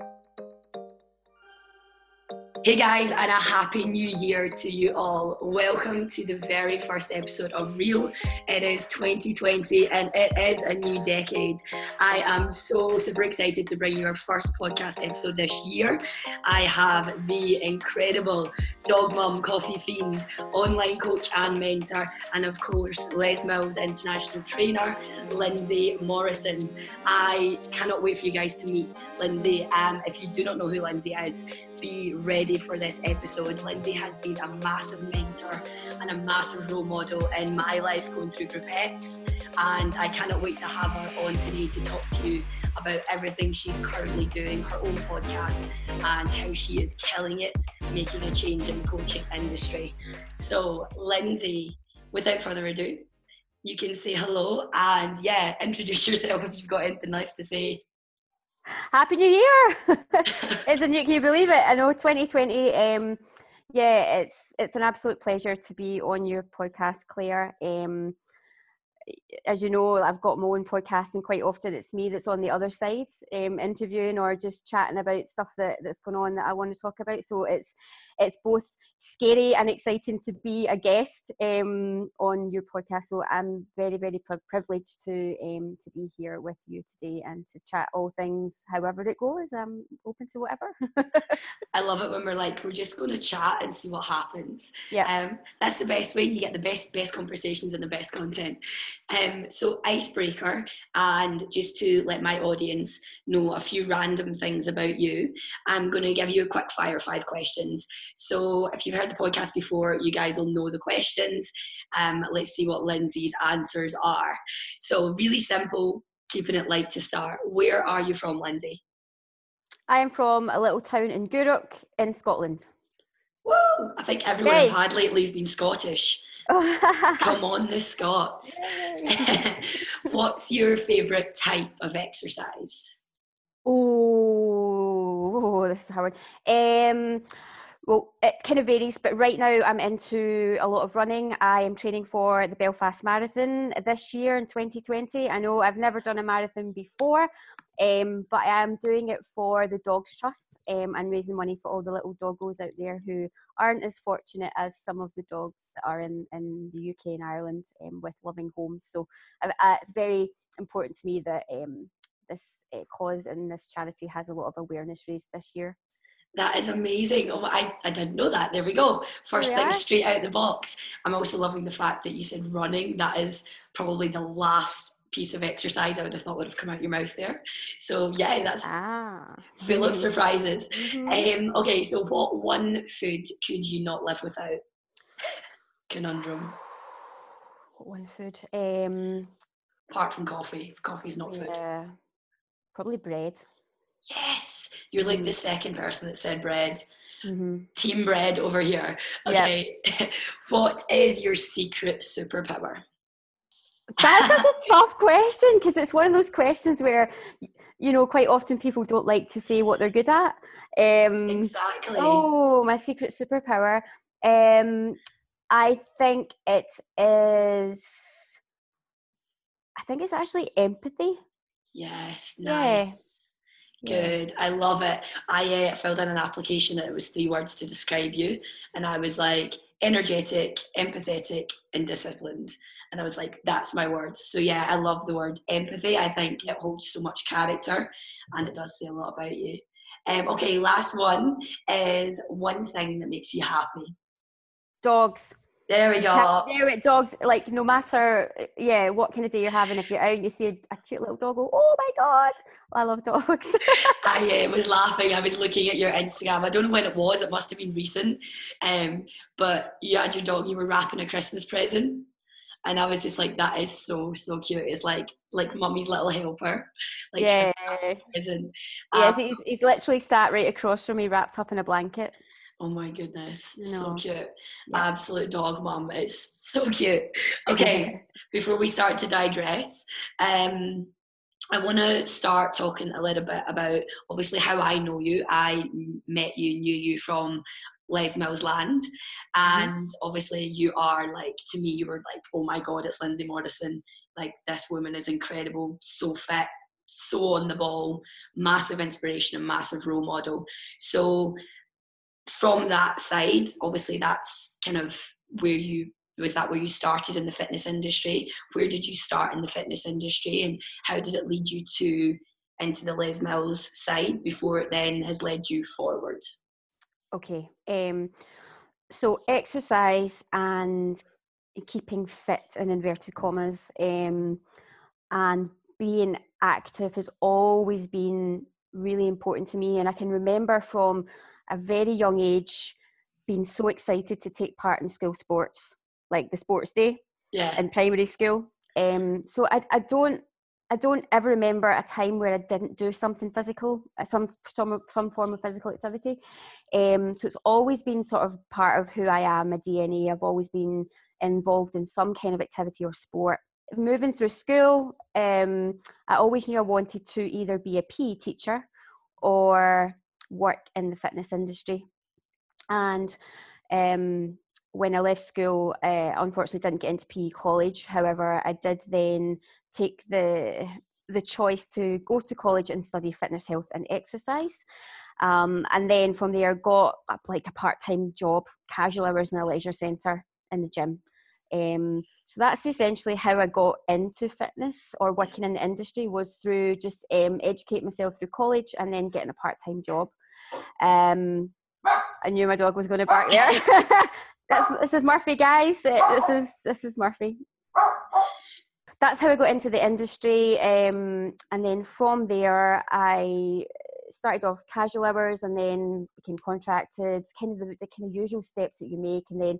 you Hey guys, and a happy new year to you all. Welcome to the very first episode of Real. It is 2020 and it is a new decade. I am so super excited to bring you our first podcast episode this year. I have the incredible dog mum, coffee fiend, online coach and mentor, and of course, Les Mills international trainer, Lindsay Morrison. I cannot wait for you guys to meet Lindsay. Um, if you do not know who Lindsay is, be ready for this episode. Lindsay has been a massive mentor and a massive role model in my life going through Group X, and I cannot wait to have her on today to talk to you about everything she's currently doing, her own podcast, and how she is killing it, making a change in the coaching industry. So, Lindsay, without further ado, you can say hello and yeah, introduce yourself if you've got anything left to say. Happy New Year! Isn't it? Can you believe it? I know 2020. Um, yeah, it's it's an absolute pleasure to be on your podcast, Claire. Um, as you know, I've got my own podcast, and quite often it's me that's on the other side, um, interviewing or just chatting about stuff that, that's going on that I want to talk about. So it's it's both scary and exciting to be a guest um, on your podcast. So I'm very, very privileged to um, to be here with you today and to chat all things, however it goes. I'm open to whatever. I love it when we're like, we're just going to chat and see what happens. Yeah, um, that's the best way. You get the best, best conversations and the best content. Um, so icebreaker, and just to let my audience know a few random things about you, I'm going to give you a quick fire five questions. So if you've heard the podcast before, you guys will know the questions. Um, let's see what Lindsay's answers are. So really simple, keeping it light to start. Where are you from, Lindsay? I am from a little town in Gourock in Scotland. Woo! I think everyone hey. I've had lately has been Scottish. Come on, the Scots. What's your favourite type of exercise? Oh, this is hard. Um, well, it kind of varies, but right now I'm into a lot of running. I am training for the Belfast Marathon this year in 2020. I know I've never done a marathon before, um, but I am doing it for the Dogs Trust um, and raising money for all the little doggos out there who aren't as fortunate as some of the dogs that are in, in the UK and Ireland um, with loving homes. So uh, it's very important to me that um, this uh, cause and this charity has a lot of awareness raised this year. That is amazing. Oh, I, I didn't know that. There we go. First yeah. thing straight out the box. I'm also loving the fact that you said running. That is probably the last piece of exercise I would have thought would have come out your mouth there. So yeah, that's ah. full of surprises. Mm-hmm. Um, okay, so what one food could you not live without? Conundrum. What one food. Um, Apart from coffee. Coffee's not food. Yeah, probably bread. Yes, you're like the mm. second person that said bread. Mm-hmm. Team bread over here. Okay, what is your secret superpower? That's such a tough question because it's one of those questions where, you know, quite often people don't like to say what they're good at. Um, exactly. Oh, my secret superpower. Um, I think it is. I think it's actually empathy. Yes, nice. Good. I love it. I uh, filled in an application and it was three words to describe you. And I was like, energetic, empathetic, and disciplined. And I was like, that's my words. So yeah, I love the word empathy. I think it holds so much character and it does say a lot about you. Um, okay, last one is one thing that makes you happy. Dogs. There we go. There it dogs like no matter yeah what kind of day you're having if you're out and you see a, a cute little dog go oh my god I love dogs. I uh, was laughing. I was looking at your Instagram. I don't know when it was. It must have been recent. Um, but you had your dog. You were wrapping a Christmas present, and I was just like, that is so so cute. It's like like mummy's little helper. Like yeah. Present. Yes, um, he's, he's literally sat right across from me, wrapped up in a blanket. Oh my goodness, no. so cute. Yeah. Absolute dog mom. It's so cute. Okay, before we start to digress, um, I want to start talking a little bit about obviously how I know you. I met you, knew you from Les Mills Land, mm-hmm. and mm-hmm. obviously you are like to me, you were like, oh my god, it's Lindsay Morrison. Like this woman is incredible, so fit, so on the ball, massive inspiration and massive role model. So from that side, obviously that's kind of where you was that where you started in the fitness industry? Where did you start in the fitness industry and how did it lead you to into the Les Mills side before it then has led you forward? Okay. Um, so exercise and keeping fit in inverted commas um, and being active has always been really important to me and i can remember from a very young age being so excited to take part in school sports like the sports day yeah. in primary school um, so I, I don't I don't ever remember a time where I didn't do something physical, uh, some some some form of physical activity. Um, so it's always been sort of part of who I am, my DNA. I've always been involved in some kind of activity or sport. Moving through school, um, I always knew I wanted to either be a PE teacher or work in the fitness industry. And um, when I left school, uh, unfortunately didn't get into PE college. However, I did then take the the choice to go to college and study fitness, health, and exercise. Um, and then from there, got like a part time job, casual hours in a leisure centre in the gym. Um, so that's essentially how I got into fitness or working in the industry was through just um, educate myself through college and then getting a part time job. Um, I knew my dog was going to bark there. that's this is Murphy, guys. This is this is Murphy. That's how I got into the industry, um, and then from there I started off casual hours and then became contracted. Kind of the, the kind of usual steps that you make, and then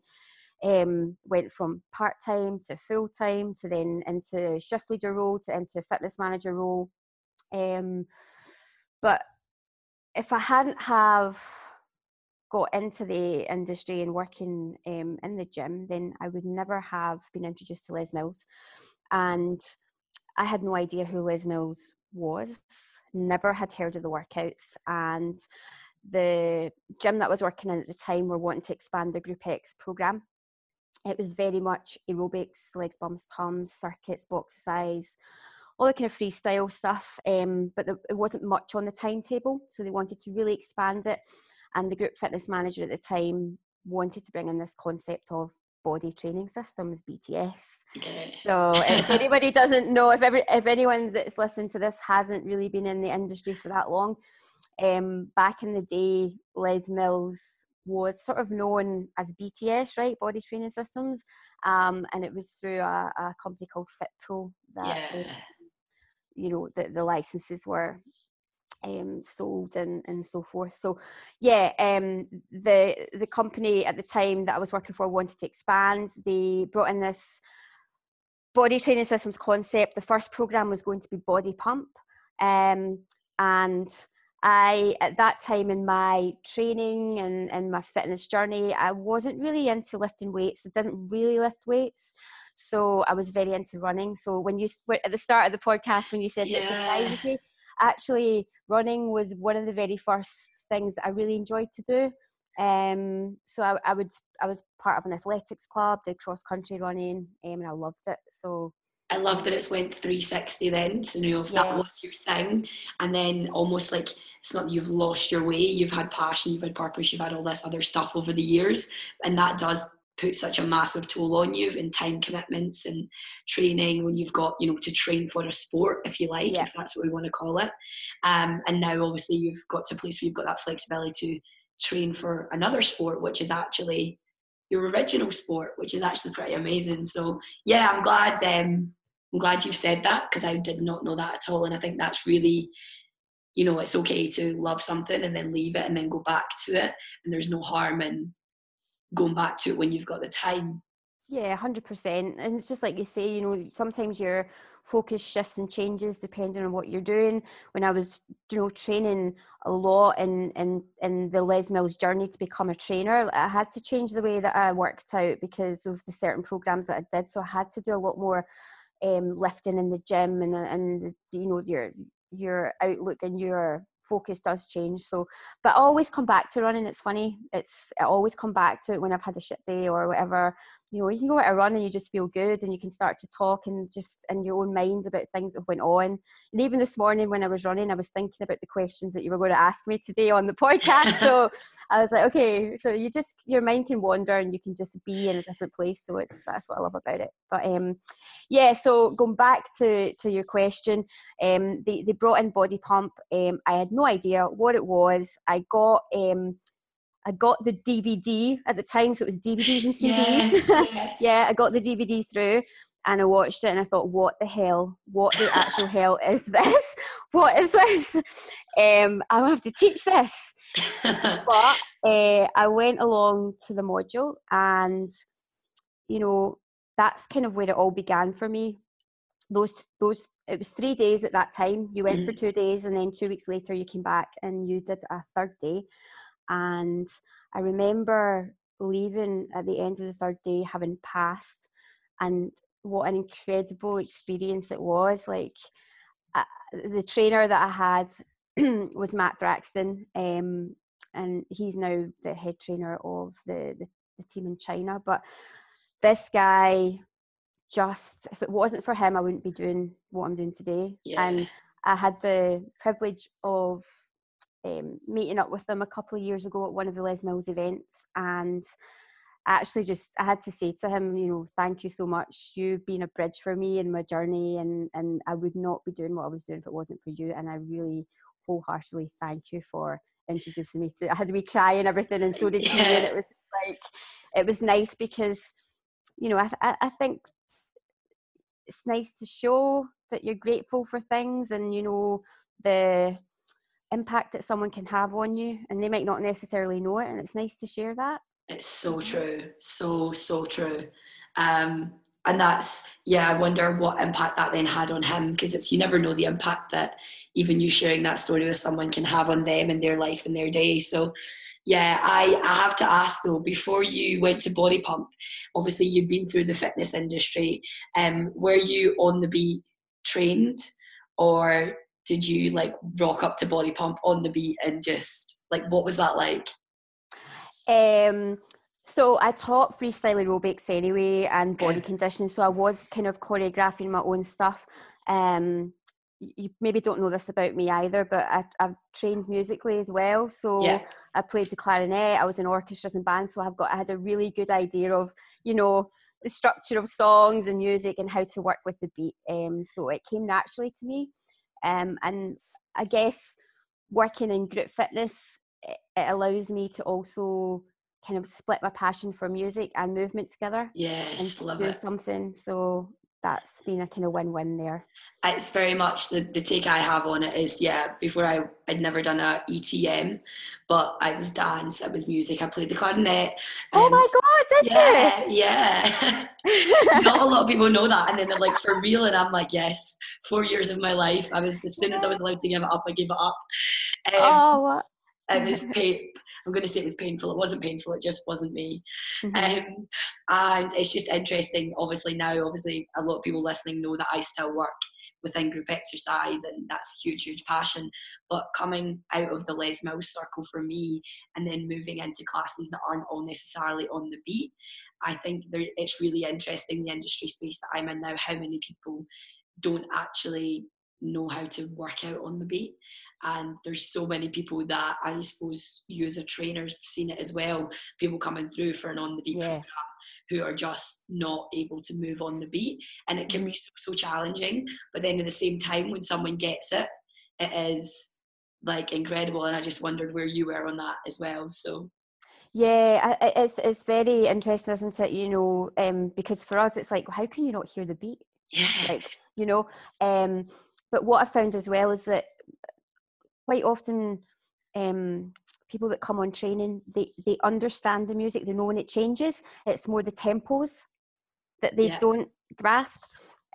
um, went from part time to full time to then into shift leader role to into fitness manager role. Um, but if I hadn't have got into the industry and working um, in the gym, then I would never have been introduced to Les Mills. And I had no idea who Les Mills was, never had heard of the workouts. And the gym that I was working in at the time were wanting to expand the Group X program it was very much aerobics, legs, bumps, tums, circuits, boxercise, all the kind of freestyle stuff. Um, but it wasn't much on the timetable, so they wanted to really expand it. And the group fitness manager at the time wanted to bring in this concept of body training systems bts so if anybody doesn't know if every if anyone that's listened to this hasn't really been in the industry for that long um, back in the day les mills was sort of known as BTS, right? Body Training Systems. Um, and it was through a, a company called FitPro that, yeah. You know, the, the licenses were um, sold and, and so forth. So, yeah, um, the the company at the time that I was working for wanted to expand. They brought in this body training systems concept. The first program was going to be Body Pump, um, and I, at that time in my training and, and my fitness journey, I wasn't really into lifting weights. I didn't really lift weights. So I was very into running. So when you, at the start of the podcast, when you said yeah. this surprised me, actually running was one of the very first things I really enjoyed to do. Um, so I, I would, I was part of an athletics club, did cross country running, um, and I loved it. So I love that it's went 360 then. So you know if yeah. that was your thing, and then almost like it's not you've lost your way, you've had passion, you've had purpose, you've had all this other stuff over the years, and that does put such a massive toll on you in time commitments and training when you've got you know to train for a sport if you like yeah. if that's what we want to call it um, and now obviously you've got to a place where you've got that flexibility to train for another sport which is actually your original sport which is actually pretty amazing so yeah i'm glad um, i'm glad you've said that because i did not know that at all and i think that's really you know it's okay to love something and then leave it and then go back to it and there's no harm in going back to it when you've got the time. Yeah 100% and it's just like you say you know sometimes your focus shifts and changes depending on what you're doing. When i was you know training a lot in in in the les mills journey to become a trainer i had to change the way that i worked out because of the certain programs that i did. So i had to do a lot more um, lifting in the gym and and you know your your outlook and your focus does change so but I always come back to running it's funny it's I always come back to it when I've had a shit day or whatever you know, you can go out a run and you just feel good and you can start to talk and just in your own mind about things that went on. And even this morning when I was running, I was thinking about the questions that you were going to ask me today on the podcast. so I was like, okay, so you just, your mind can wander and you can just be in a different place. So it's, that's what I love about it. But um, yeah, so going back to, to your question, um, they, they brought in Body Pump. Um, I had no idea what it was. I got, um, I got the DVD at the time, so it was DVDs and CDs. Yes, yes. yeah, I got the DVD through and I watched it and I thought, what the hell? What the actual hell is this? What is this? Um, I have to teach this. but uh, I went along to the module and, you know, that's kind of where it all began for me. Those, those, it was three days at that time. You went mm. for two days and then two weeks later you came back and you did a third day. And I remember leaving at the end of the third day, having passed, and what an incredible experience it was. Like uh, the trainer that I had was Matt Thraxton, um, and he's now the head trainer of the, the, the team in China. But this guy, just if it wasn't for him, I wouldn't be doing what I'm doing today. Yeah. And I had the privilege of um, meeting up with them a couple of years ago at one of the Les Mills events and actually just I had to say to him, you know, thank you so much. You've been a bridge for me in my journey and and I would not be doing what I was doing if it wasn't for you. And I really wholeheartedly thank you for introducing me to I had to be crying and everything and so did he and it was like it was nice because you know I, I, I think it's nice to show that you're grateful for things and you know the impact that someone can have on you and they might not necessarily know it and it's nice to share that. It's so true so so true. Um and that's yeah i wonder what impact that then had on him because it's you never know the impact that even you sharing that story with someone can have on them and their life and their day. So yeah i i have to ask though before you went to body pump obviously you've been through the fitness industry um were you on the beat trained or did you like rock up to body pump on the beat and just like what was that like um so I taught freestyle aerobics anyway and body conditioning. So I was kind of choreographing my own stuff. Um, you maybe don't know this about me either, but I, have trained musically as well. So yeah. I played the clarinet. I was in orchestras and bands. So I've got I had a really good idea of you know the structure of songs and music and how to work with the beat. Um, so it came naturally to me. Um, and I guess working in group fitness, it, it allows me to also kind of split my passion for music and movement together. Yes, and love do it. something. So that's been a kind of win-win there. It's very much the, the take I have on it is yeah. Before I I'd never done a ETM, but I was dance, I was music. I played the clarinet. Oh my god, did yeah, you? Yeah, Not a lot of people know that, and then they're like for real, and I'm like yes. Four years of my life, I was as soon as I was allowed to give it up, I gave it up. Um, oh, what? it was pain. I'm going to say it was painful. It wasn't painful. It just wasn't me. Mm-hmm. Um, and it's just interesting. Obviously now, obviously a lot of people listening know that I still work within group exercise, and that's a huge, huge passion. But coming out of the Les Mills circle for me, and then moving into classes that aren't all necessarily on the beat, I think there, it's really interesting the industry space that I'm in now. How many people don't actually know how to work out on the beat and there's so many people that I suppose you as a trainer have seen it as well. People coming through for an on the beat yeah. program who are just not able to move on the beat, and it can be so, so challenging. But then at the same time, when someone gets it, it is like incredible. And I just wondered where you were on that as well. So. Yeah, it's it's very interesting, isn't it? You know, um, because for us, it's like, how can you not hear the beat? Yeah. Like, you know, um, but what I found as well is that quite often um, people that come on training they they understand the music they know when it changes. It's more the tempos that they yeah. don't grasp.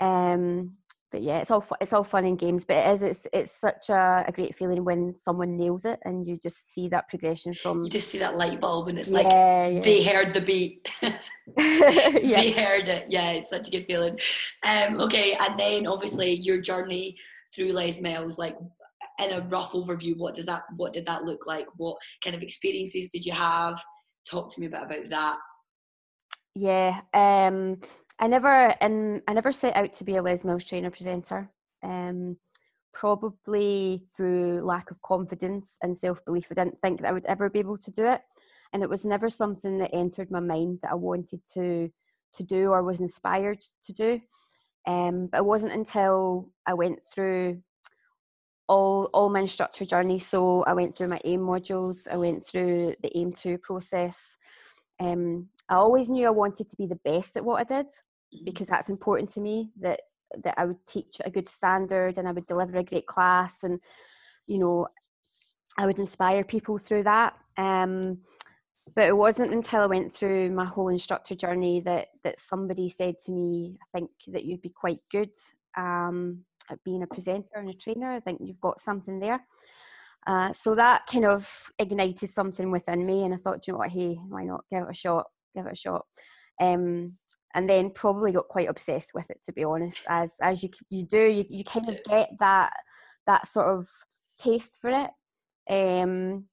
Um, but yeah it's all it's all fun and games but it is it's it's such a, a, great feeling when someone nails it and you just see that progression from you just see that light bulb and it's yeah, like yeah. they heard the beat. They heard it. Yeah it's such a good feeling. Um okay and then obviously your journey through Les Mills like in a rough overview, what does that what did that look like? What kind of experiences did you have? Talk to me a bit about that. yeah. Um, I never and I never set out to be a Les Mills trainer presenter. Um, probably through lack of confidence and self belief. I didn't think that I would ever be able to do it, and it was never something that entered my mind that I wanted to to do or was inspired to do. Um, but it wasn't until I went through all all my instructor journey. So I went through my AIM modules. I went through the AIM two process. Um, I always knew I wanted to be the best at what I did mm-hmm. because that's important to me. That that I would teach a good standard and I would deliver a great class and you know I would inspire people through that. Um, but it wasn't until I went through my whole instructor journey that that somebody said to me, "I think that you'd be quite good um, at being a presenter and a trainer. I think you've got something there." Uh, so that kind of ignited something within me, and I thought, you know what, hey, why not give it a shot? Give it a shot. Um, and then probably got quite obsessed with it to be honest as as you you do you, you kind of get that that sort of taste for it um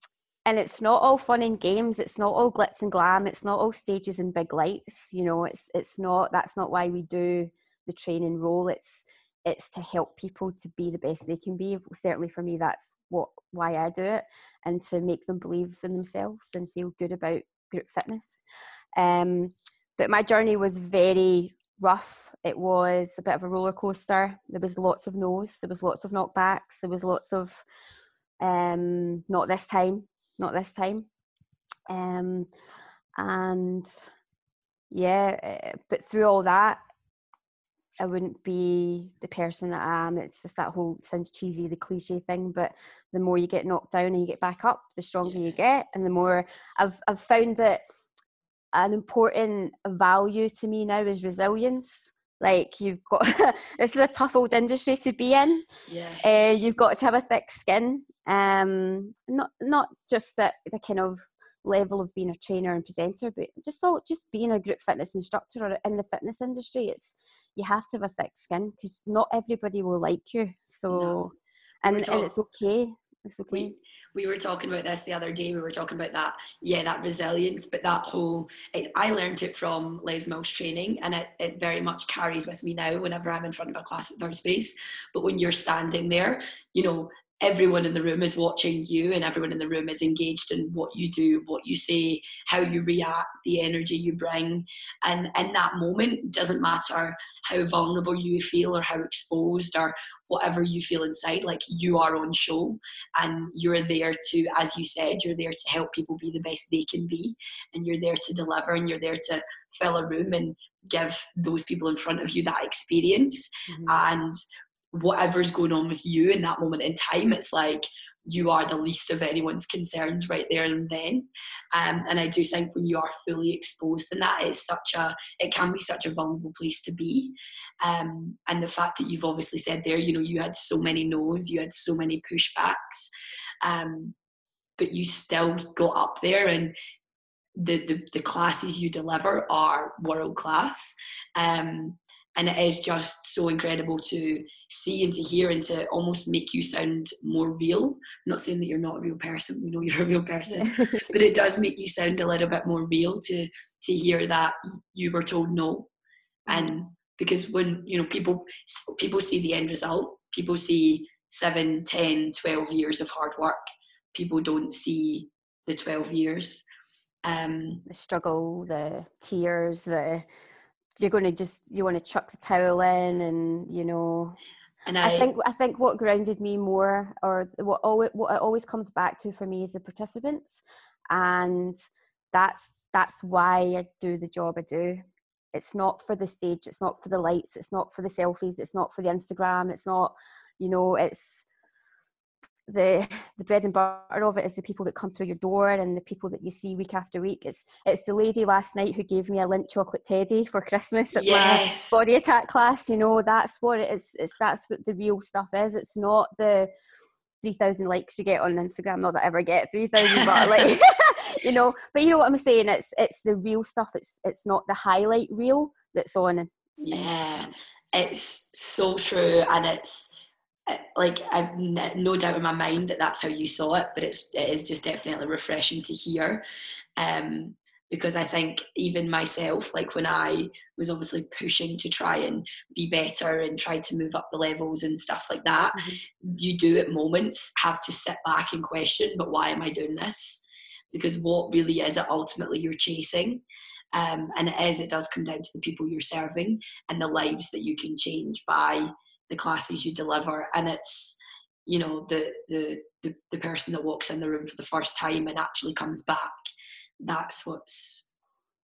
and it's not all fun and games it's not all glitz and glam it's not all stages and big lights you know it's it's not that's not why we do the training role it's it's to help people to be the best they can be certainly for me that's what why i do it and to make them believe in themselves and feel good about group fitness um but my journey was very rough. It was a bit of a roller coaster. There was lots of no's, there was lots of knockbacks, there was lots of um, not this time, not this time. Um, and yeah, eh, but through all that, I wouldn't be the person that I am. It's just that whole sounds cheesy, the cliche thing, but the more you get knocked down and you get back up, the stronger you get, and the more I've I've found that an important value to me now is resilience. Like you've got this is a tough old industry to be in. Yes. Uh, you've got to have a thick skin. Um, not not just that the kind of level of being a trainer and presenter, but just all just being a group fitness instructor or in the fitness industry. It's you have to have a thick skin because not everybody will like you. So, no. and, and it's okay. It's okay. We, we were talking about this the other day. We were talking about that, yeah, that resilience, but that whole, it, I learned it from Les Mills training and it, it very much carries with me now whenever I'm in front of a class at Third Space. But when you're standing there, you know, everyone in the room is watching you and everyone in the room is engaged in what you do what you say how you react the energy you bring and in that moment doesn't matter how vulnerable you feel or how exposed or whatever you feel inside like you are on show and you're there to as you said you're there to help people be the best they can be and you're there to deliver and you're there to fill a room and give those people in front of you that experience mm-hmm. and whatever's going on with you in that moment in time it's like you are the least of anyone's concerns right there and then. Um, and i do think when you are fully exposed in that it's such a it can be such a vulnerable place to be. Um, and the fact that you've obviously said there you know you had so many no's you had so many pushbacks um, but you still got up there and the, the, the classes you deliver are world class um, and it is just so incredible to see and to hear and to almost make you sound more real. I'm not saying that you're not a real person, we know you're a real person, yeah. but it does make you sound a little bit more real to to hear that you were told no. And because when you know people people see the end result, people see 7, 10, 12 years of hard work. People don't see the 12 years. Um, the struggle, the tears, the you're going to just you want to chuck the towel in and you know and I, I, think I think what grounded me more, or what always what it always comes back to for me is the participants, and that's that's why I do the job I do. It's not for the stage, it's not for the lights, it's not for the selfies, it's not for the Instagram, it's not, you know, it's the the bread and butter of it is the people that come through your door and the people that you see week after week. It's it's the lady last night who gave me a Lindt chocolate teddy for Christmas at yes. my body attack class. You know, that's what it is. It's that's what the real stuff is. It's not the three thousand likes you get on Instagram. Not that I ever get three thousand, but like you know. But you know what I'm saying? It's it's the real stuff. It's it's not the highlight reel that's on. Yeah, it's so true, and it's like I've no doubt in my mind that that's how you saw it, but it's it is just definitely refreshing to hear. Um, because I think even myself, like when I was obviously pushing to try and be better and try to move up the levels and stuff like that, mm-hmm. you do at moments have to sit back and question, but why am I doing this? Because what really is it ultimately you're chasing? Um, and it is, it does come down to the people you're serving and the lives that you can change by the classes you deliver. And it's, you know, the, the, the, the person that walks in the room for the first time and actually comes back that's what's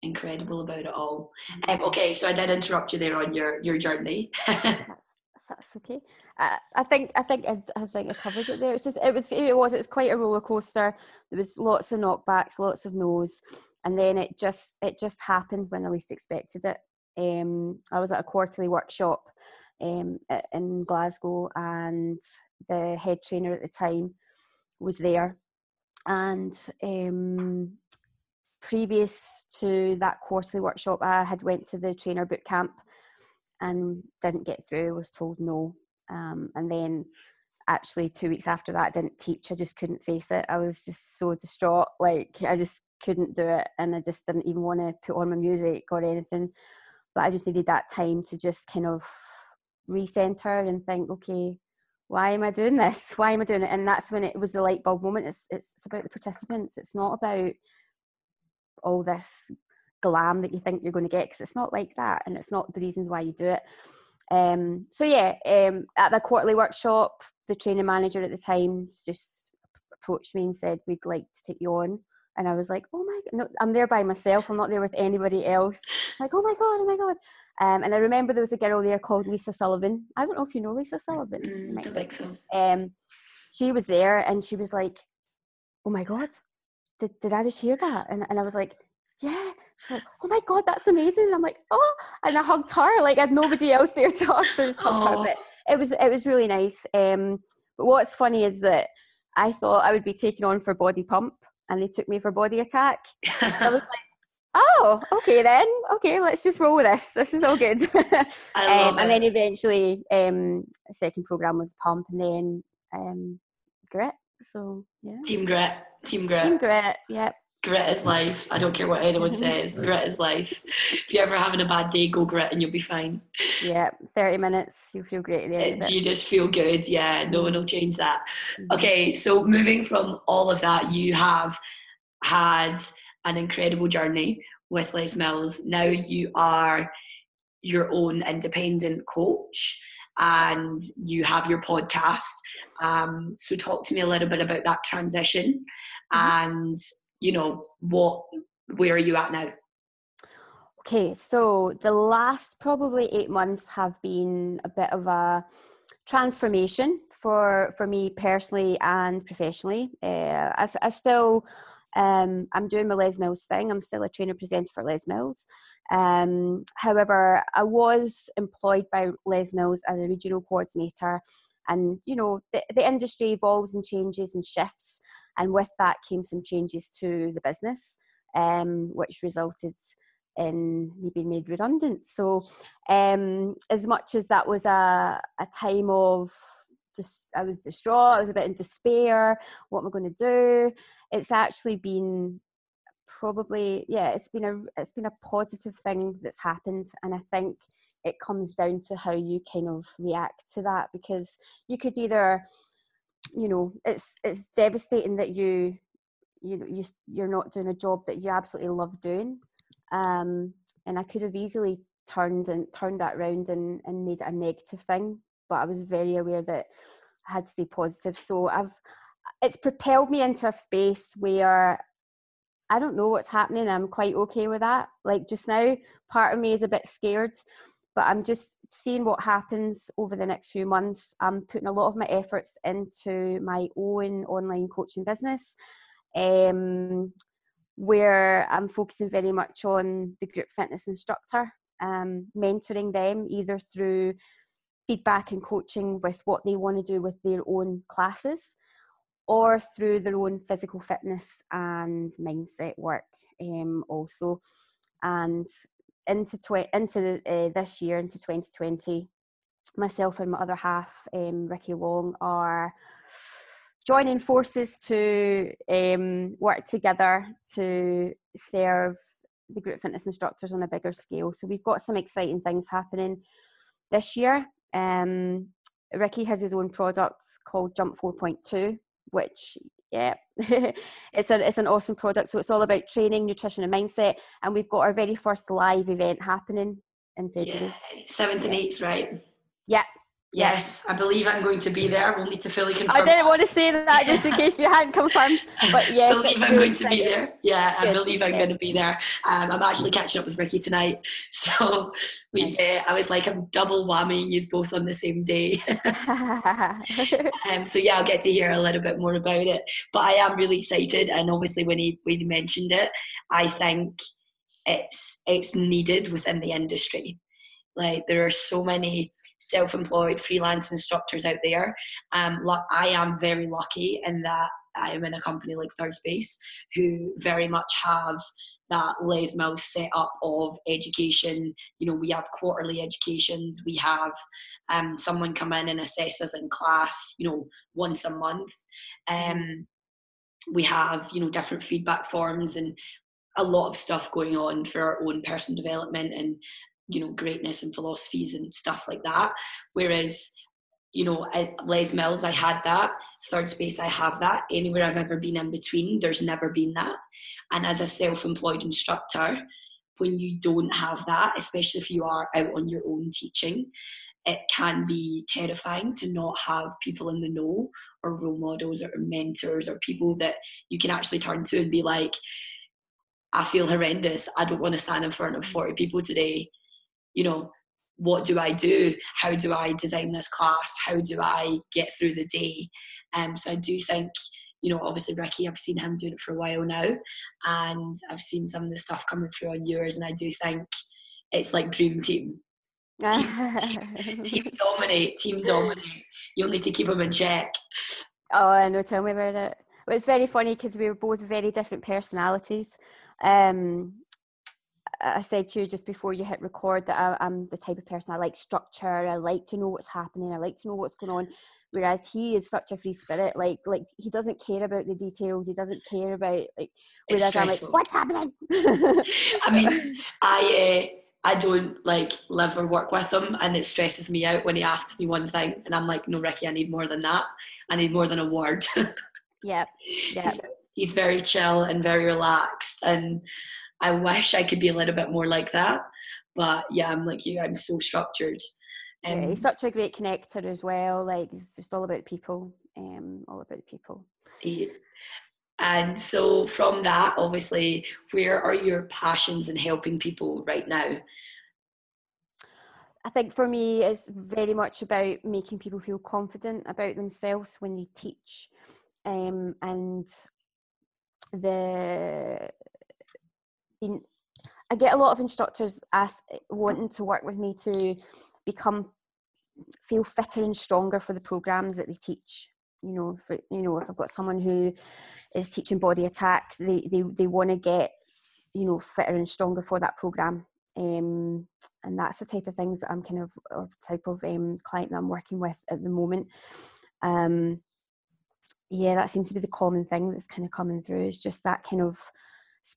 incredible about it all. Um, okay, so I did interrupt you there on your your journey. that's, that's okay. I, I think I think I, I, think I covered it there. It's just it was it was it was quite a roller coaster. There was lots of knockbacks, lots of no's, and then it just it just happened when I least expected it. Um, I was at a quarterly workshop um, in Glasgow, and the head trainer at the time was there, and um, previous to that quarterly workshop, I had went to the trainer boot camp and didn't get through. Was told no, um, and then actually two weeks after that, I didn't teach. I just couldn't face it. I was just so distraught. Like I just couldn't do it, and I just didn't even want to put on my music or anything. But I just needed that time to just kind of recenter and think, okay, why am I doing this? Why am I doing it? And that's when it was the light bulb moment. It's it's about the participants. It's not about all this glam that you think you're going to get because it's not like that and it's not the reasons why you do it um, so yeah um, at the quarterly workshop the training manager at the time just approached me and said we'd like to take you on and I was like, oh my god, no, I'm there by myself. I'm not there with anybody else. I'm like, oh my god, oh my god. Um, and I remember there was a girl there called Lisa Sullivan. I don't know if you know Lisa Sullivan. Mm, I think so. Um, she was there and she was like, oh my god, did, did I just hear that? And, and I was like, yeah. She's like, oh my God, that's amazing. And I'm like, oh, and I hugged her. Like I had nobody else there to hug, so I just hugged Aww. her. But it was, it was really nice. Um, but what's funny is that I thought I would be taken on for body pump and they took me for body attack. I was like, oh, okay then. Okay, let's just roll with this. This is all good. um, and then eventually, um, second program was pump and then um, grit. So yeah. Team grit. Team grit. Team grit. Yep. Grit is life. I don't care what anyone says. Grit is life. If you're ever having a bad day, go grit and you'll be fine. Yeah, 30 minutes, you'll feel great there. You just feel good. Yeah, no one will change that. Mm-hmm. Okay, so moving from all of that, you have had an incredible journey with Les Mills. Now you are your own independent coach and you have your podcast. Um, so talk to me a little bit about that transition mm-hmm. and you know what where are you at now? Okay, so the last probably eight months have been a bit of a transformation for for me personally and professionally. Uh, I, I still um, I'm doing my Les Mills thing. I'm still a trainer presenter for Les Mills. Um, however, I was employed by Les Mills as a regional coordinator, and you know the, the industry evolves and changes and shifts, and with that came some changes to the business, um, which resulted in me being made redundant. So, um, as much as that was a, a time of just, I was distraught, I was a bit in despair. What am I going to do? It's actually been probably yeah it's been a it's been a positive thing that's happened and i think it comes down to how you kind of react to that because you could either you know it's it's devastating that you you know you you're not doing a job that you absolutely love doing um and i could have easily turned and turned that around and and made it a negative thing but i was very aware that i had to stay positive so i've it's propelled me into a space where I don't know what's happening. I'm quite okay with that. Like just now, part of me is a bit scared, but I'm just seeing what happens over the next few months. I'm putting a lot of my efforts into my own online coaching business, um, where I'm focusing very much on the group fitness instructor, um, mentoring them either through feedback and coaching with what they want to do with their own classes or through their own physical fitness and mindset work um, also. And into tw- into uh, this year, into 2020, myself and my other half, um, Ricky Long, are joining forces to um, work together to serve the group fitness instructors on a bigger scale. So we've got some exciting things happening this year. Um, Ricky has his own product called Jump 4.2, which yeah, it's an it's an awesome product. So it's all about training, nutrition, and mindset. And we've got our very first live event happening in February. Seventh yeah, and eighth, right? Yeah, Yes, I believe I'm going to be there. We'll need to fully confirm. I didn't want to say that just in case you hadn't confirmed, but yes, I believe I'm really going exciting. to be there. Yeah, Good. I believe I'm yeah. going to be there. Um, I'm actually catching up with Ricky tonight, so we. Nice. Uh, I was like, I'm double whamming you both on the same day. um, so yeah, I'll get to hear a little bit more about it. But I am really excited, and obviously when he when he mentioned it, I think it's it's needed within the industry like there are so many self-employed freelance instructors out there. Um, I am very lucky in that I am in a company like Third Space, who very much have that Les Mills set up of education. You know, we have quarterly educations. We have um, someone come in and assess us in class. You know, once a month. Um, we have you know different feedback forms and a lot of stuff going on for our own personal development and you know greatness and philosophies and stuff like that. Whereas you know les mills i had that. Third space i have that. Anywhere i've ever been in between there's never been that. And as a self-employed instructor when you don't have that especially if you are out on your own teaching it can be terrifying to not have people in the know or role models or mentors or people that you can actually turn to and be like I feel horrendous. I don't want to stand in front of 40 people today you know, what do I do? How do I design this class? How do I get through the day? Um, so I do think, you know, obviously Ricky, I've seen him doing it for a while now, and I've seen some of the stuff coming through on yours, and I do think it's like dream team. team, team, team dominate, team dominate. You'll need to keep them in check. Oh, I know. Tell me about it. Well, it's very funny because we were both very different personalities. Um, I said to you just before you hit record that I, am the type of person I like structure. I like to know what's happening. I like to know what's going on. Whereas he is such a free spirit. Like like he doesn't care about the details. He doesn't care about like. Whereas I'm like, what's happening? I mean, I. Uh, I don't like live or work with him, and it stresses me out when he asks me one thing, and I'm like, "No, Ricky, I need more than that. I need more than a word." yep. Yep. He's, he's very chill and very relaxed, and I wish I could be a little bit more like that. But yeah, I'm like you, I'm so structured. Um, yeah, he's such a great connector as well. Like it's just all about people, um, all about people. Yeah. And so from that, obviously, where are your passions in helping people right now? I think for me, it's very much about making people feel confident about themselves when they teach, um, and the been I get a lot of instructors ask wanting to work with me to become feel fitter and stronger for the programs that they teach. You know, for you know, if I've got someone who is teaching body attack, they they, they want to get you know fitter and stronger for that program. Um, and that's the type of things that I'm kind of or type of um, client that I'm working with at the moment. Um, yeah, that seems to be the common thing that's kind of coming through. Is just that kind of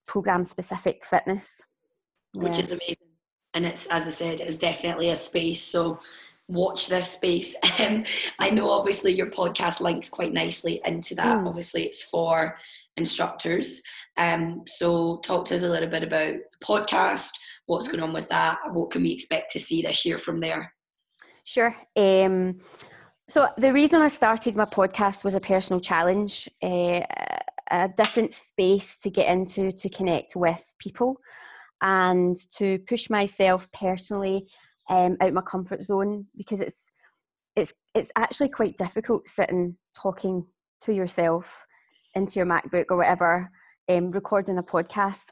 program specific fitness. Yeah. which is amazing. And it's as i said it's definitely a space so watch this space. Um, i know obviously your podcast links quite nicely into that. Mm. obviously it's for instructors. Um, so talk to us a little bit about the podcast what's going on with that what can we expect to see this year from there? Sure. Um, so the reason i started my podcast was a personal challenge uh, a different space to get into to connect with people and to push myself personally um, out my comfort zone because it's it's it's actually quite difficult sitting talking to yourself into your MacBook or whatever, um, recording a podcast.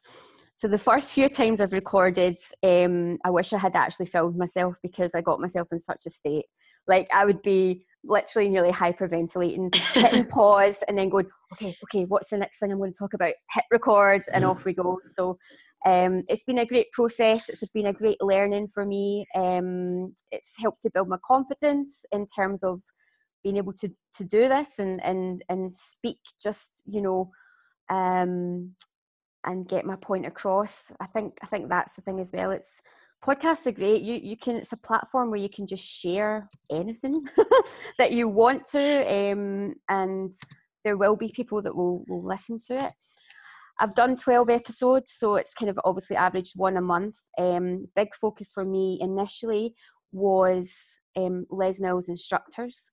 So the first few times I've recorded, um, I wish I had actually filmed myself because I got myself in such a state. Like I would be literally nearly hyperventilating, hitting pause, and then going, okay, okay, what's the next thing I'm going to talk about? Hit record, and off we go. So um, it's been a great process. It's been a great learning for me. Um, it's helped to build my confidence in terms of being able to to do this and and and speak just you know um, and get my point across. I think I think that's the thing as well. It's podcasts are great. You you can it's a platform where you can just share anything that you want to, um, and there will be people that will will listen to it. I've done 12 episodes, so it's kind of obviously averaged one a month. Um, big focus for me initially was um, Les Mills instructors.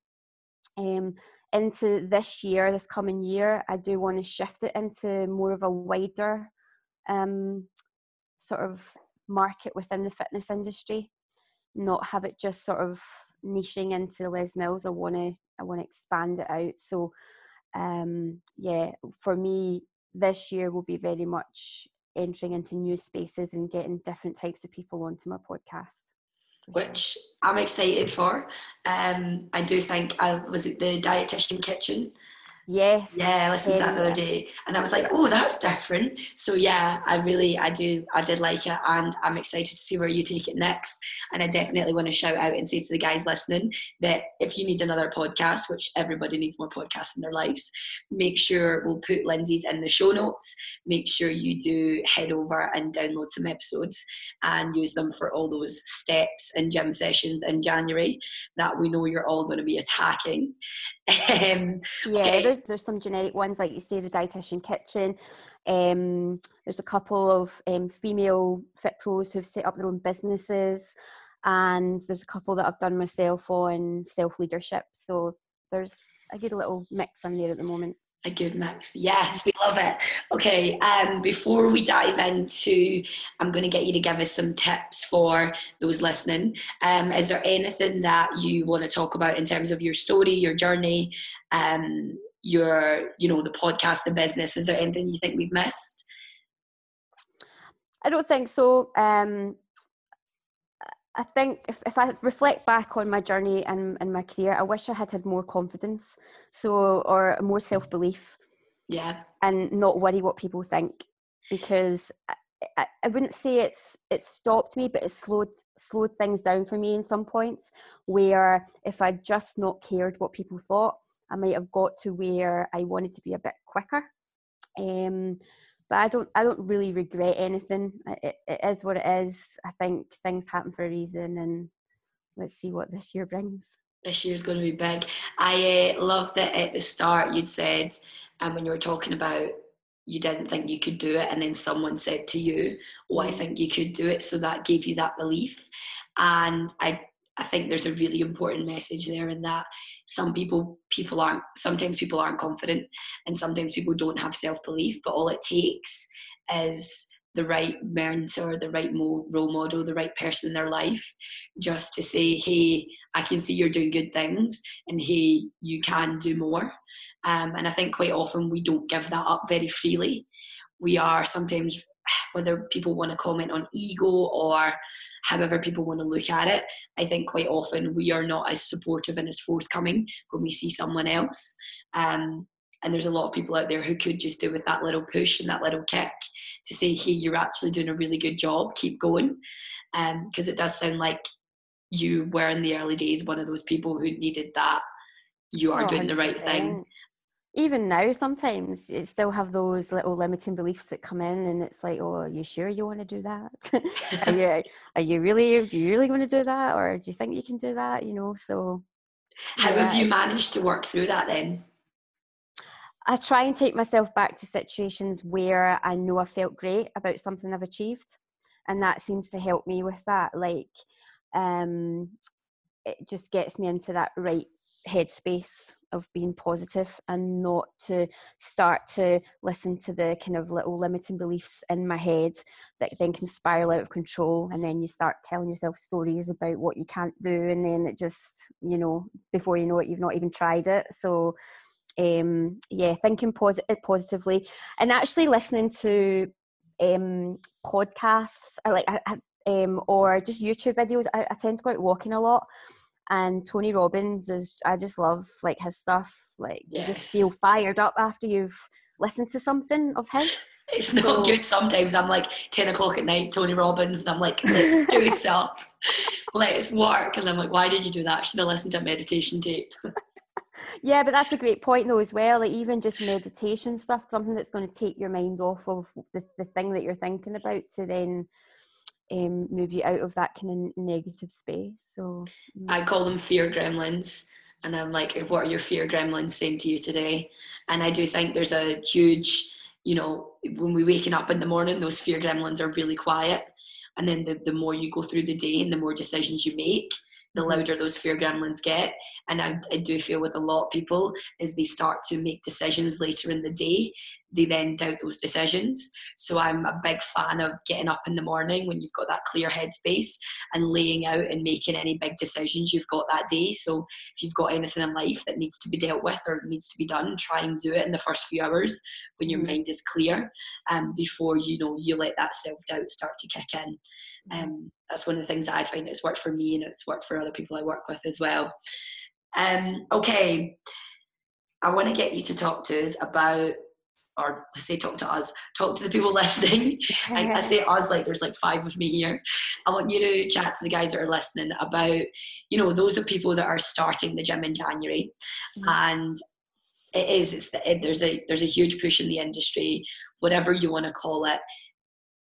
Um, into this year, this coming year, I do want to shift it into more of a wider um, sort of market within the fitness industry, not have it just sort of niching into Les Mills. I want to I want to expand it out. So, um, yeah, for me, this year will be very much entering into new spaces and getting different types of people onto my podcast which I'm excited for. Um, I do think I was it the dietitian kitchen Yes. Yeah, I listened to that the other day and I was like, oh, that's different. So yeah, I really, I do, I did like it and I'm excited to see where you take it next. And I definitely want to shout out and say to the guys listening that if you need another podcast, which everybody needs more podcasts in their lives, make sure we'll put Lindsay's in the show notes. Make sure you do head over and download some episodes and use them for all those steps and gym sessions in January that we know you're all going to be attacking. Um, yeah, okay. there's, there's some generic ones, like you say, the Dietitian Kitchen. Um, there's a couple of um, female fit pros who've set up their own businesses, and there's a couple that I've done myself on self leadership. So there's a good little mix in there at the moment a good mix. Yes, we love it. Okay, um, before we dive into, I'm going to get you to give us some tips for those listening. Um, is there anything that you want to talk about in terms of your story, your journey, um, your, you know, the podcast, the business? Is there anything you think we've missed? I don't think so. Um, I think if, if I reflect back on my journey and, and my career, I wish I had had more confidence, so or more self belief. Yeah. And not worry what people think, because I, I wouldn't say it's it stopped me, but it slowed slowed things down for me in some points. Where if I just not cared what people thought, I might have got to where I wanted to be a bit quicker. Um, but I don't I don't really regret anything. It, it is what it is. I think things happen for a reason, and let's see what this year brings. This year's going to be big. I uh, love that at the start you'd said, and um, when you were talking about you didn't think you could do it, and then someone said to you, "Oh, I mm. think you could do it," so that gave you that belief. And I I think there's a really important message there in that some people people aren't sometimes people aren't confident and sometimes people don't have self-belief but all it takes is the right mentor the right role model the right person in their life just to say hey i can see you're doing good things and hey you can do more. Um, and i think quite often we don't give that up very freely. We are sometimes whether people want to comment on ego or however people want to look at it. I think quite often we are not as supportive and as forthcoming when we see someone else. Um, and there's a lot of people out there who could just do with that little push and that little kick to say, hey, you're actually doing a really good job, keep going. Because um, it does sound like you were in the early days one of those people who needed that you are oh, doing the right thing even now sometimes you still have those little limiting beliefs that come in and it's like oh are you sure you want to do that? Are you are you really do you really want to do that or do you think you can do that? You know so how yeah, have you managed to work through that then? I try and take myself back to situations where i know i felt great about something i've achieved and that seems to help me with that like um it just gets me into that right headspace of being positive and not to start to listen to the kind of little limiting beliefs in my head that then can spiral out of control and then you start telling yourself stories about what you can't do and then it just you know before you know it you've not even tried it. So um yeah thinking positive positively and actually listening to um podcasts like I, I, um or just youtube videos. I, I tend to go out walking a lot and Tony Robbins is I just love like his stuff. Like yes. you just feel fired up after you've listened to something of his. It's so, not good sometimes. I'm like ten o'clock at night, Tony Robbins, and I'm like, let's do stuff. Let's work. And I'm like, why did you do that? I should have listened to a meditation tape. yeah, but that's a great point though as well. Like even just meditation stuff, something that's going to take your mind off of the, the thing that you're thinking about to then um, move you out of that kind of negative space. So mm. I call them fear gremlins. And I'm like, what are your fear gremlins saying to you today? And I do think there's a huge, you know, when we're waking up in the morning, those fear gremlins are really quiet. And then the, the more you go through the day and the more decisions you make, the louder those fear gremlins get. And I, I, do feel with a lot of people, as they start to make decisions later in the day, they then doubt those decisions. So I'm a big fan of getting up in the morning when you've got that clear headspace and laying out and making any big decisions you've got that day. So if you've got anything in life that needs to be dealt with or needs to be done, try and do it in the first few hours when your mm. mind is clear um, before you know you let that self-doubt start to kick in. Um, that's one of the things that I find it's worked for me and it's worked for other people I work with as well. Um, okay, I want to get you to talk to us about or to say talk to us, talk to the people listening. I, I, say us like there's like five of me here. I want you to chat to the guys that are listening about, you know, those are people that are starting the gym in January, mm-hmm. and it is it's the, it, there's a there's a huge push in the industry, whatever you want to call it.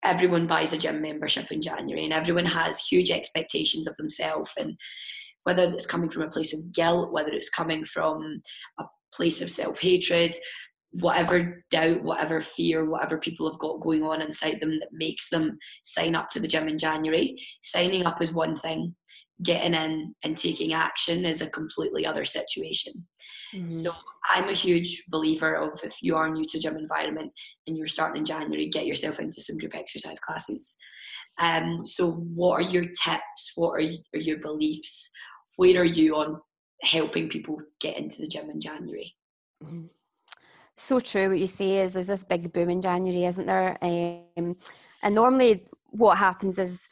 Everyone buys a gym membership in January, and everyone has huge expectations of themselves and whether it's coming from a place of guilt, whether it's coming from a place of self hatred, whatever doubt, whatever fear, whatever people have got going on inside them that makes them sign up to the gym in January. Signing up is one thing, getting in and taking action is a completely other situation. Mm-hmm. So I'm a huge believer of if you are new to gym environment and you're starting in January, get yourself into some group exercise classes. Um, so what are your tips? What are, are your beliefs? Where are you on helping people get into the gym in January? Mm-hmm so true what you say is there's this big boom in January, isn't there? Um, and normally what happens is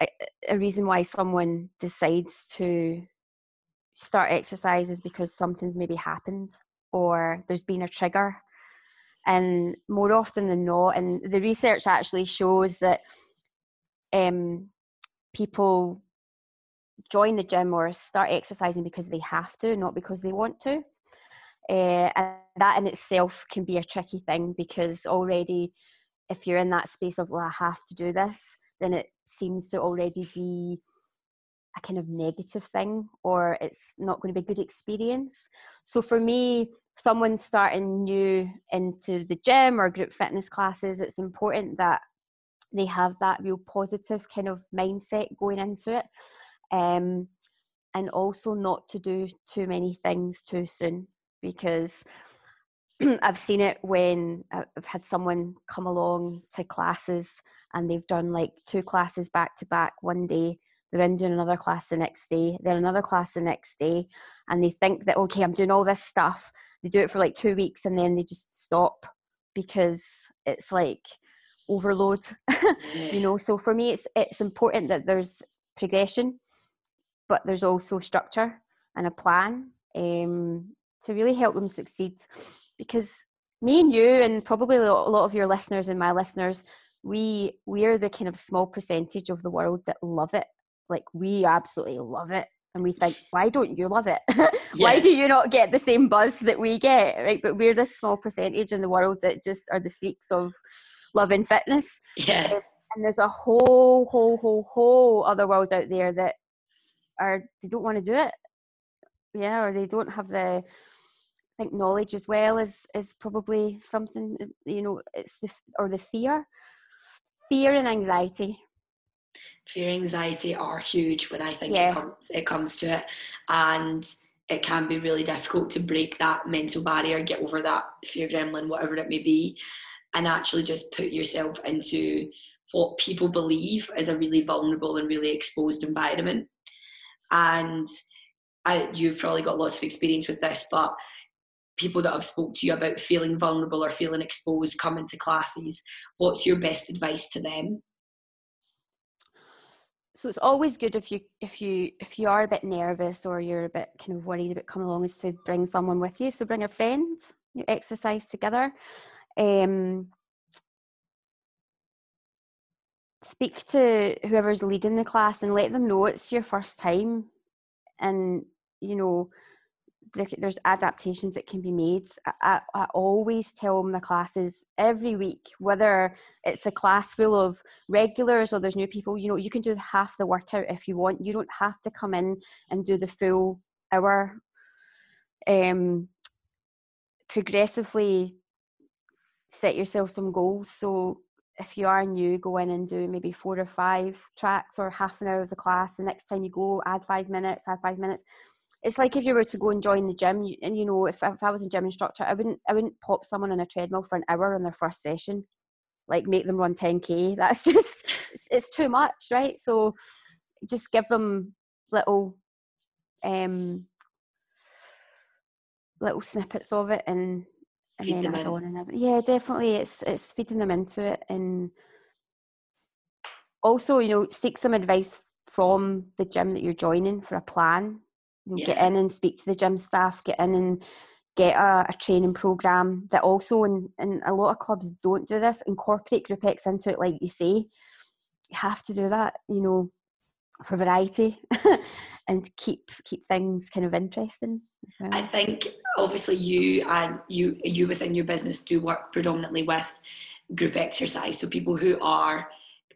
a, a, reason why someone decides to start exercise is because something's maybe happened or there's been a trigger. And more often than not, and the research actually shows that um, people join the gym or start exercising because they have to, not because they want to. Uh, and that in itself can be a tricky thing because already, if you're in that space of, well, I have to do this, then it seems to already be a kind of negative thing or it's not going to be a good experience. So for me, someone starting new into the gym or group fitness classes, it's important that they have that real positive kind of mindset going into it. Um, and also not to do too many things too soon because I've seen it when I've had someone come along to classes and they've done like two classes back to back one day. They're in doing another class the next day, then another class the next day, and they think that, okay, I'm doing all this stuff. They do it for like two weeks and then they just stop because it's like overload, you know. So for me, it's, it's important that there's progression, but there's also structure and a plan. Um, to really help them succeed. Because me and you and probably a lot of your listeners and my listeners we we're the kind of small percentage of the world that love it. Like we absolutely love it. And we think why don't you love it? Why do you not get the same buzz that we get right? But we're this small percentage in the world that just are the freaks of love and fitness. Yeah. And there's a whole whole whole whole other world out there that are they don't want to do it yeah or they don't have the I think knowledge as well is is probably something uh, you know it's the or the fear. Fear and anxiety. Fear and anxiety are huge when i think yeah. it comes it comes to it and it can be really difficult to break that mental barrier get over that fear gremlin whatever it may be and actually just put yourself into what people believe is a really vulnerable and really exposed environment. And I, you've probably got lots of experience with this but people that have spoke to you about feeling vulnerable or feeling exposed coming to classes. What's your best advice to them? So it's always good if you if you if you are a bit nervous or you're a bit kind of worried about coming along is to bring someone with you. So bring a friend you exercise together. Um, speak to whoever's leading the class and let them know it's your first time and you know there's adaptations that can be made. I, I, always tell my classes every week, whether it's a class full of regulars or there's new people, you know, you can do half the workout if you want. You don't have to come in and do the full hour. Um, progressively set yourself some goals. So if you are new, go in and do maybe four or five tracks or half an hour of the class. The next time you go, add five minutes, add five minutes. It's like if you were to go and join the gym, and you know, if, if I was a gym instructor, I wouldn't, I wouldn't pop someone on a treadmill for an hour on their first session, like make them run 10k. That's just, it's, it's too much, right? So just give them little, um, little snippets of it and Feed then add on another. Yeah, definitely. It's it's feeding them into it, and also you know seek some advice from the gym that you're joining for a plan. You know, yeah. Get in and speak to the gym staff. Get in and get a, a training program that also, and and a lot of clubs don't do this. Incorporate Group X into it, like you say. You have to do that. You know, for variety and keep keep things kind of interesting well. I think obviously you and you you within your business do work predominantly with group exercise. So people who are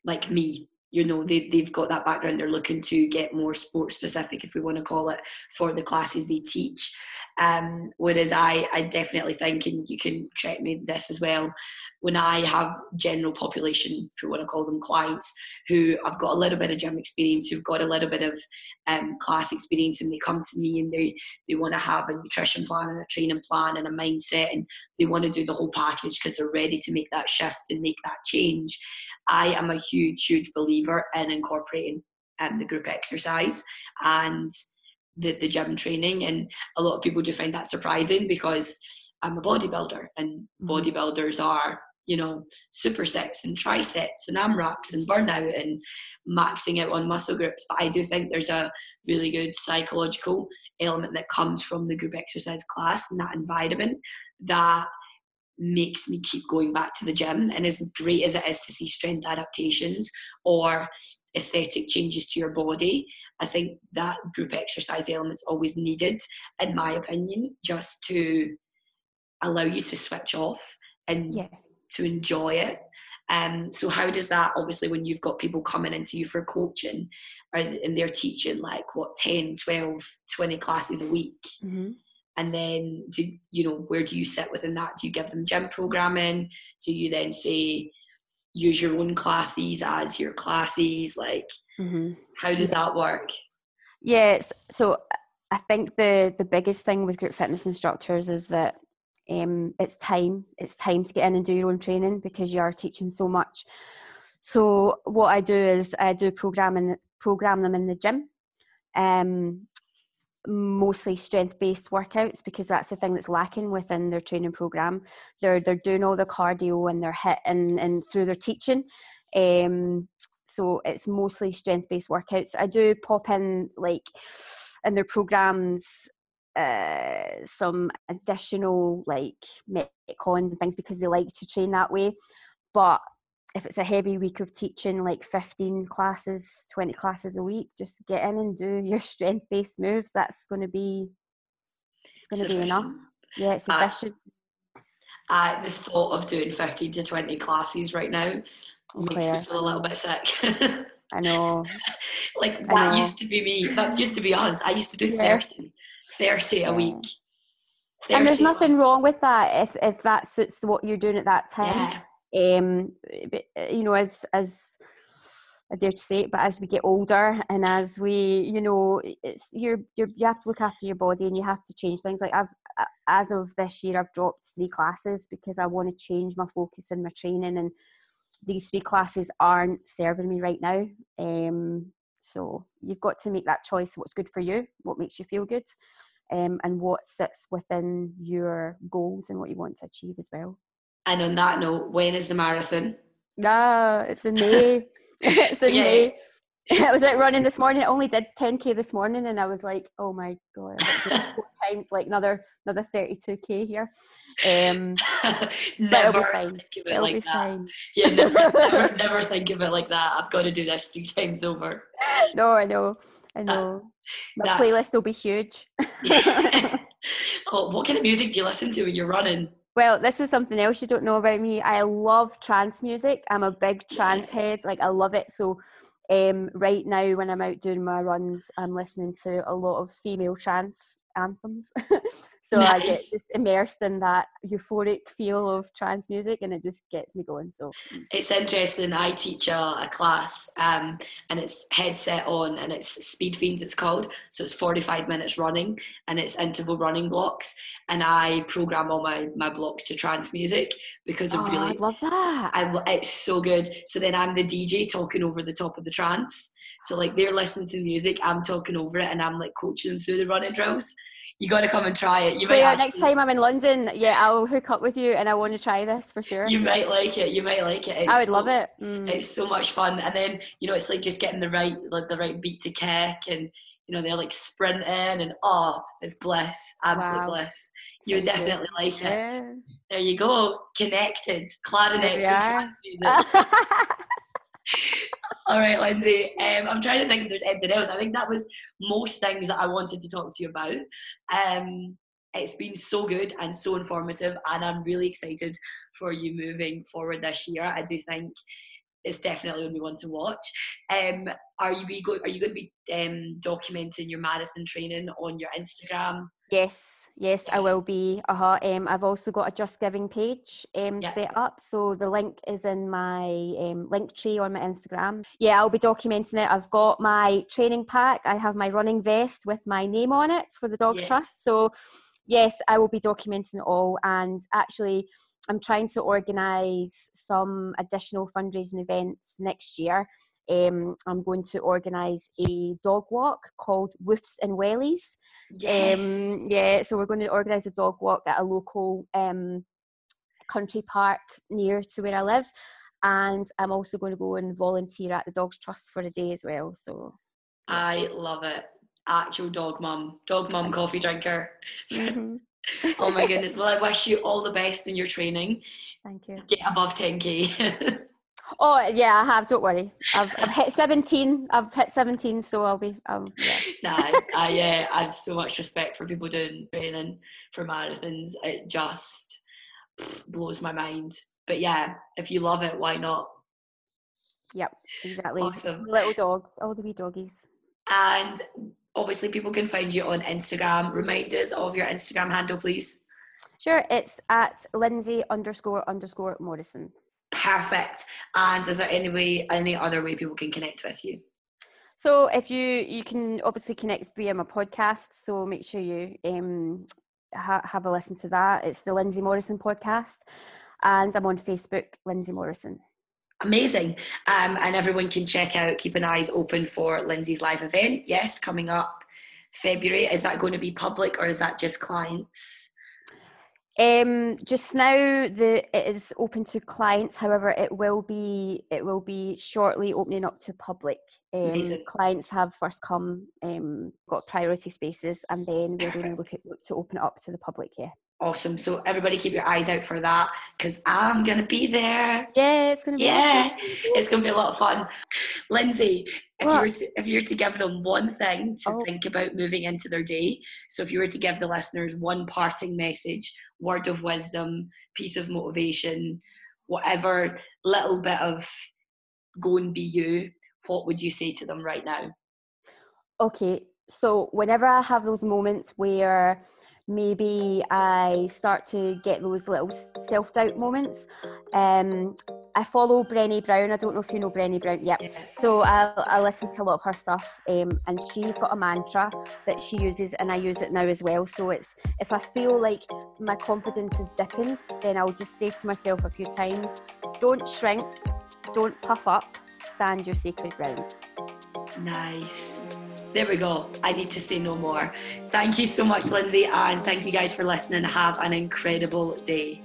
like me, you know, they, they've got that background, they're looking to get more sport specific, if we want to call it, for the classes they teach. Um, whereas I, I definitely think, and you can correct me this as well, when I have general population, if you want to call them clients, who have got a little bit of gym experience, who've got a little bit of um, class experience, and they come to me and they they want to have a nutrition plan and a training plan and a mindset, and they want to do the whole package because they're ready to make that shift and make that change. I am a huge, huge believer in incorporating um, the group exercise and the, the gym training, and a lot of people do find that surprising because I'm a bodybuilder, and mm-hmm. bodybuilders are you know, super supersets and triceps and AMRAPs and burnout and maxing out on muscle groups. But I do think there's a really good psychological element that comes from the group exercise class and that environment that makes me keep going back to the gym. And as great as it is to see strength adaptations or aesthetic changes to your body, I think that group exercise element's always needed, in my opinion, just to allow you to switch off and yeah to enjoy it. Um, so how does that obviously when you've got people coming into you for coaching and they're teaching like what 10, 12, 20 classes a week. Mm-hmm. And then do you know where do you sit within that? Do you give them gym programming? Do you then say use your own classes as your classes? Like mm-hmm. how does that work? Yeah, so I think the the biggest thing with group fitness instructors is that um, it's time it's time to get in and do your own training because you are teaching so much. So what i do is i do programming program them in the gym um, mostly strength based workouts because that's the thing that's lacking within their training program. They're they're doing all the cardio and they're hit and, and through their teaching um, so it's mostly strength based workouts. I do pop in like in their programs uh, some additional like metcons and things because they like to train that way. But if it's a heavy week of teaching, like 15 classes, 20 classes a week, just get in and do your strength based moves. That's going to be, it's going to be enough. Yeah, it's sufficient. Uh, uh, the thought of doing 15 to 20 classes right now oh, makes me feel a little bit sick. I know. like that know. used to be me. That used to be us. I used to do yeah. 30. 30 a week. 30 and there's nothing wrong with that if if that suits what you're doing at that time. Yeah. Um, but, you know, as as I dare to say it, but as we get older and as we, you know, it's you're, you're you have to look after your body and you have to change things. Like I've as of this year, I've dropped three classes because I want to change my focus in my training, and these three classes aren't serving me right now. Um, so you've got to make that choice what's good for you, what makes you feel good, um, and what sits within your goals and what you want to achieve as well. And on that note, when is the marathon? Ah, it's in May. it's in yeah. May. I was out running this morning. I only did 10k this morning, and I was like, "Oh my god!" four times, like another another 32k here. Um, never it'll be fine. Think of it it'll like be that. fine. Yeah, never, never, never think of it like that. I've got to do this three times over. No, I know, I know. My playlist will be huge. oh, what kind of music do you listen to when you're running? Well, this is something else you don't know about me. I love trance music. I'm a big trance yes. head. Like I love it. So um, right now, when I'm out doing my runs, I'm listening to a lot of female trance anthems. so nice. I get just immersed in that euphoric feel of trance music and it just gets me going. So it's interesting. I teach a, a class um, and it's headset on and it's Speed Fiends, it's called. So it's 45 minutes running and it's interval running blocks. And I program all my, my blocks to trance music because oh, really. I love that. I, it's so good. So then I'm the DJ talking over the top of the trance. So like they're listening to the music, I'm talking over it, and I'm like coaching them through the running drills. You got to come and try it. You might actually, next time I'm in London, yeah, I'll hook up with you, and I want to try this for sure. You might like it. You might like it. It's I would so, love it. Mm. It's so much fun, and then you know it's like just getting the right like the right beat to kick, and you know they're like sprinting, and oh, it's bliss, absolute wow. bliss. You would definitely good. like yeah. it. There you go, connected clarinets and trance music. All right, Lindsay. Um, I'm trying to think if there's anything else. I think that was most things that I wanted to talk to you about. Um, it's been so good and so informative, and I'm really excited for you moving forward this year. I do think it's definitely going to be one to watch. Um, are you be go- Are you going to be um, documenting your marathon training on your Instagram? Yes, Yes, I will be. Uh-huh. Um, I've also got a Just Giving page um, yep. set up. So the link is in my um, link tree on my Instagram. Yeah, I'll be documenting it. I've got my training pack. I have my running vest with my name on it for the Dog yes. Trust. So, yes, I will be documenting it all. And actually, I'm trying to organise some additional fundraising events next year um, I'm going to organise a dog walk called Woofs and Wellies. Yes. Um, yeah, so we're going to organise a dog walk at a local um, country park near to where I live. And I'm also going to go and volunteer at the Dogs Trust for a day as well. So I love it. Actual dog mum, dog mum coffee drinker. Mm-hmm. oh my goodness. Well, I wish you all the best in your training. Thank you. Get above 10k. Oh yeah, I have. Don't worry. I've, I've hit seventeen. I've hit seventeen, so I'll be. Um, yeah. nah, I yeah, I have so much respect for people doing training for marathons. It just blows my mind. But yeah, if you love it, why not? Yep, exactly. Awesome. Little dogs, all the wee doggies. And obviously, people can find you on Instagram. Remind us of your Instagram handle, please. Sure, it's at Lindsay underscore underscore Morrison perfect. And is there any way, any other way people can connect with you? So if you you can obviously connect via my podcast, so make sure you um, ha- have a listen to that. It's the Lindsay Morrison podcast, and I'm on Facebook, Lindsay Morrison. Amazing, um, and everyone can check out. Keep an eyes open for Lindsay's live event. Yes, coming up February. Is that going to be public or is that just clients? Um, just now, the it is open to clients. However, it will be it will be shortly opening up to public. Um, clients have first come, um, got priority spaces, and then we're going to look, at, look to open it up to the public. Yeah. Awesome. So everybody keep your eyes out for that because I'm gonna be there. Yeah, it's gonna be Yeah, awesome. it's gonna be a lot of fun. Lindsay, if what? you were to, if you were to give them one thing to oh. think about moving into their day, so if you were to give the listeners one parting message, word of wisdom, piece of motivation, whatever little bit of go and be you, what would you say to them right now? Okay, so whenever I have those moments where maybe I start to get those little self doubt moments. Um, I follow Brené Brown. I don't know if you know Brené Brown. Yep. So I, I listen to a lot of her stuff, um, and she's got a mantra that she uses, and I use it now as well. So it's if I feel like my confidence is dipping, then I'll just say to myself a few times, "Don't shrink, don't puff up, stand your sacred ground." Nice. There we go. I need to say no more. Thank you so much, Lindsay, and thank you guys for listening. Have an incredible day.